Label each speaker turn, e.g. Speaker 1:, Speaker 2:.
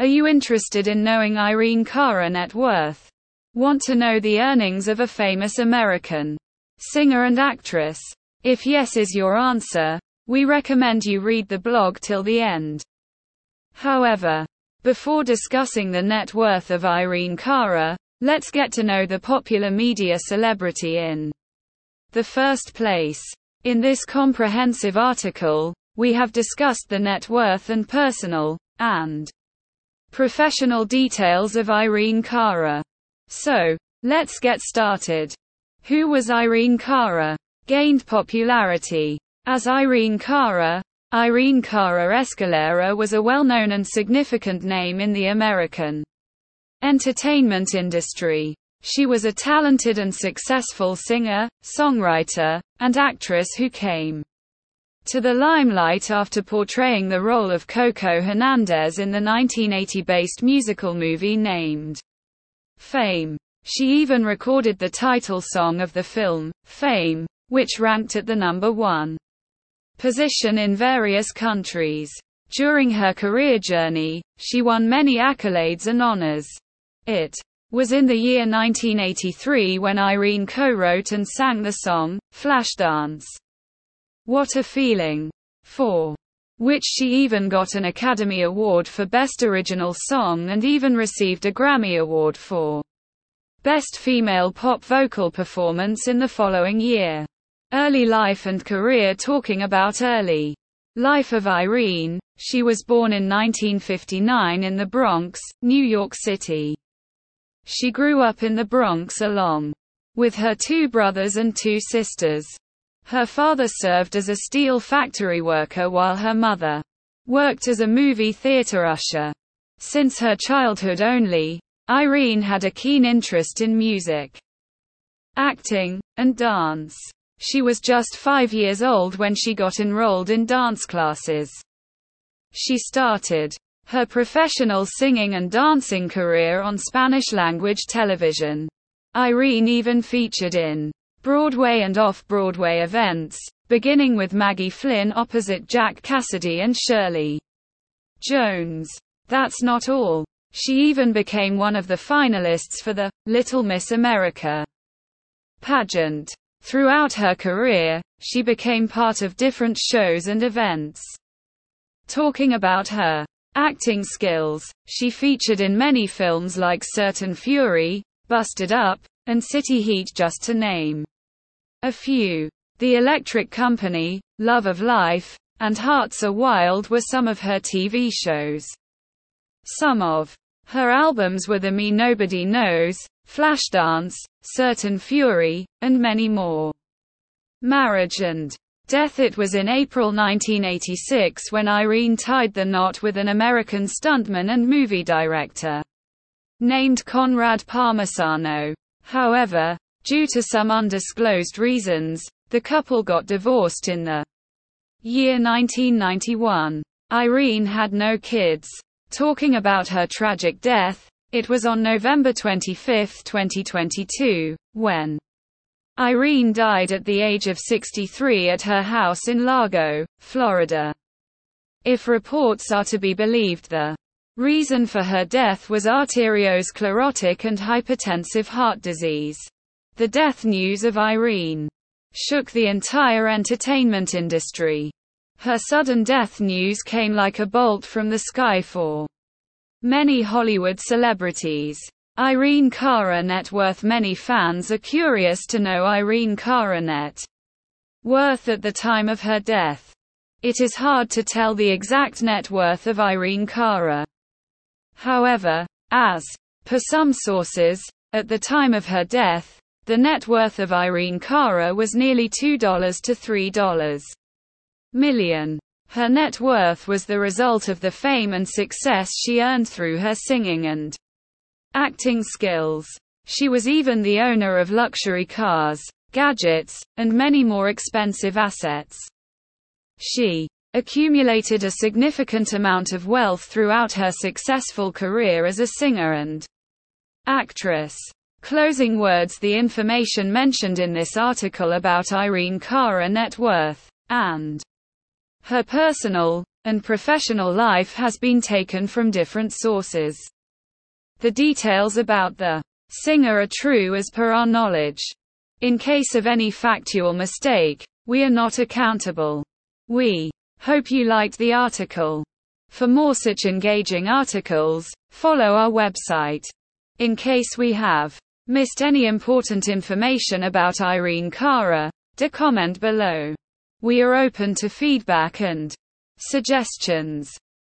Speaker 1: Are you interested in knowing Irene Cara net worth? Want to know the earnings of a famous American singer and actress? If yes is your answer, we recommend you read the blog till the end. However, before discussing the net worth of Irene Cara, let's get to know the popular media celebrity in the first place. In this comprehensive article, we have discussed the net worth and personal and professional details of Irene Cara. So, let's get started. Who was Irene Cara? Gained popularity. As Irene Cara, Irene Cara Escalera was a well-known and significant name in the American entertainment industry. She was a talented and successful singer, songwriter, and actress who came to the limelight after portraying the role of Coco Hernandez in the 1980-based musical movie named Fame. She even recorded the title song of the film, Fame, which ranked at the number one position in various countries. During her career journey, she won many accolades and honors. It was in the year 1983 when Irene co-wrote and sang the song, Flashdance. What a Feeling. for Which she even got an Academy Award for Best Original Song and even received a Grammy Award for Best Female Pop Vocal Performance in the following year. Early life and career Talking about early life of Irene, she was born in 1959 in the Bronx, New York City. She grew up in the Bronx along with her two brothers and two sisters. Her father served as a steel factory worker while her mother worked as a movie theater usher. Since her childhood only, Irene had a keen interest in music, acting, and dance. She was just five years old when she got enrolled in dance classes. She started her professional singing and dancing career on Spanish language television. Irene even featured in Broadway and off-Broadway events, beginning with Maggie Flynn opposite Jack Cassidy and Shirley Jones. That's not all. She even became one of the finalists for the Little Miss America pageant. Throughout her career, she became part of different shows and events. Talking about her acting skills, she featured in many films like Certain Fury, Busted Up, and City Heat just to name a few. The Electric Company, Love of Life, and Hearts Are Wild were some of her TV shows. Some of her albums were The Me Nobody Knows, Flashdance, Certain Fury, and many more. Marriage and death It was in April 1986 when Irene tied the knot with an American stuntman and movie director named Conrad Palmisano. However, Due to some undisclosed reasons, the couple got divorced in the year 1991. Irene had no kids. Talking about her tragic death, it was on November 25, 2022, when Irene died at the age of 63 at her house in Largo, Florida. If reports are to be believed the reason for her death was arteriosclerotic and hypertensive heart disease. The death news of Irene shook the entire entertainment industry. Her sudden death news came like a bolt from the sky for many Hollywood celebrities. Irene Cara net worth Many fans are curious to know Irene Cara net worth at the time of her death. It is hard to tell the exact net worth of Irene Cara. However, as per some sources, at the time of her death, the net worth of Irene Cara was nearly $2 to $3 million. Her net worth was the result of the fame and success she earned through her singing and acting skills. She was even the owner of luxury cars, gadgets, and many more expensive assets. She accumulated a significant amount of wealth throughout her successful career as a singer and actress. Closing words The information mentioned in this article about Irene Cara net worth, and her personal, and professional life has been taken from different sources. The details about the singer are true as per our knowledge. In case of any factual mistake, we are not accountable. We hope you liked the article. For more such engaging articles, follow our website. In case we have missed any important information about Irene Cara, de comment below. We are open to feedback and suggestions.